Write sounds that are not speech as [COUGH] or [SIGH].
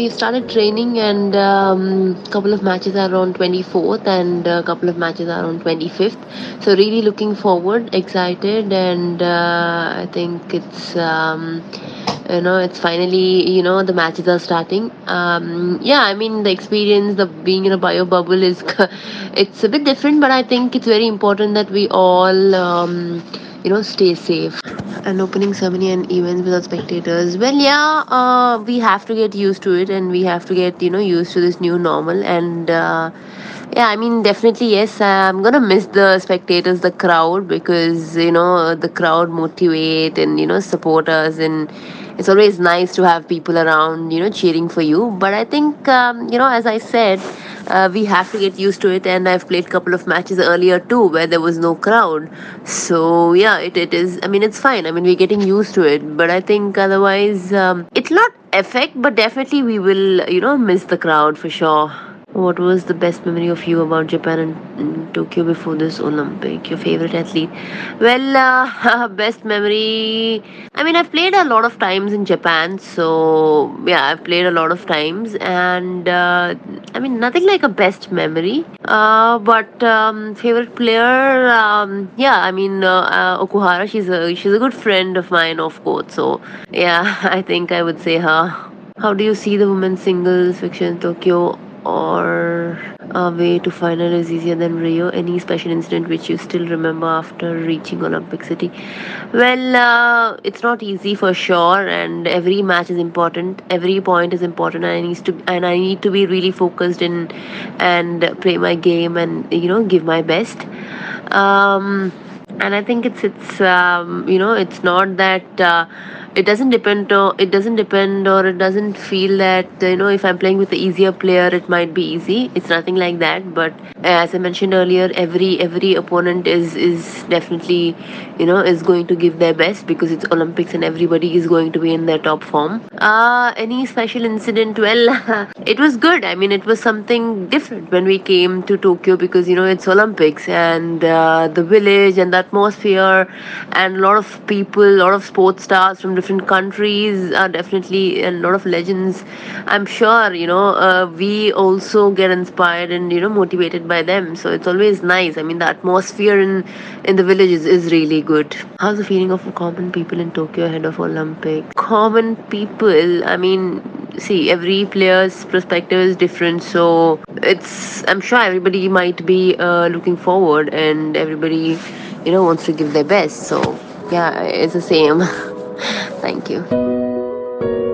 we've started training and a um, couple of matches are on 24th and a couple of matches are on 25th so really looking forward excited and uh, i think it's um, you know it's finally you know the matches are starting. Um, yeah i mean the experience the being in a bio bubble is [LAUGHS] it's a bit different but i think it's very important that we all um, you know stay safe. An opening ceremony and events without spectators. Well yeah uh, we have to get used to it and we have to get you know used to this new normal. And uh, yeah i mean definitely yes. I'm gonna miss the spectators the crowd because you know the crowd motivate and you know support us. And it's always nice to have people around you know cheering for you. But i think um, you know as i said uh, we have to get used to it. And i've played couple of matches earlier too where there was no crowd. So yeah it, it is i mean it's fine. I mean we're getting used to it. But i think otherwise um, it's not effect but definitely we will you know miss the crowd for sure what was the best memory of you about Japan and Tokyo before this Olympic? Your favorite athlete? Well, uh, [LAUGHS] best memory. I mean, I've played a lot of times in Japan, so yeah, I've played a lot of times, and uh, I mean, nothing like a best memory. Uh, but um, favorite player, um, yeah, I mean, uh, uh, Okuhara. She's a she's a good friend of mine of course. so yeah, [LAUGHS] I think I would say her. How do you see the women's singles fiction in Tokyo? Or a way to final is easier than Rio? Any special incident which you still remember after reaching Olympic City? Well, uh, it's not easy for sure, and every match is important. Every point is important, and I need to and I need to be really focused in and play my game and you know give my best. Um, and I think it's it's um, you know it's not that. Uh, it doesn't depend or it doesn't depend or it doesn't feel that you know if i'm playing with the easier player it might be easy. It's nothing like that. But as i mentioned earlier every every opponent is is definitely you know is going to give their best because it's olympics and everybody is going to be in their top form. Uh any special incident? Well [LAUGHS] it was good. I mean it was something different when we came to tokyo because you know it's olympics and uh, the village and the atmosphere and a lot of people a lot of sports stars from different countries are definitely a lot of legends. I'm sure you know uh, we also get inspired and you know motivated by them. So it's always nice. I mean the atmosphere in in the villages is, is really good. How's the feeling of common people in tokyo ahead of olympic? Common people i mean see every player's perspective is different. So it's i'm sure everybody might be uh, looking forward and everybody you know wants to give their best. So yeah it's the same [LAUGHS] Thank you.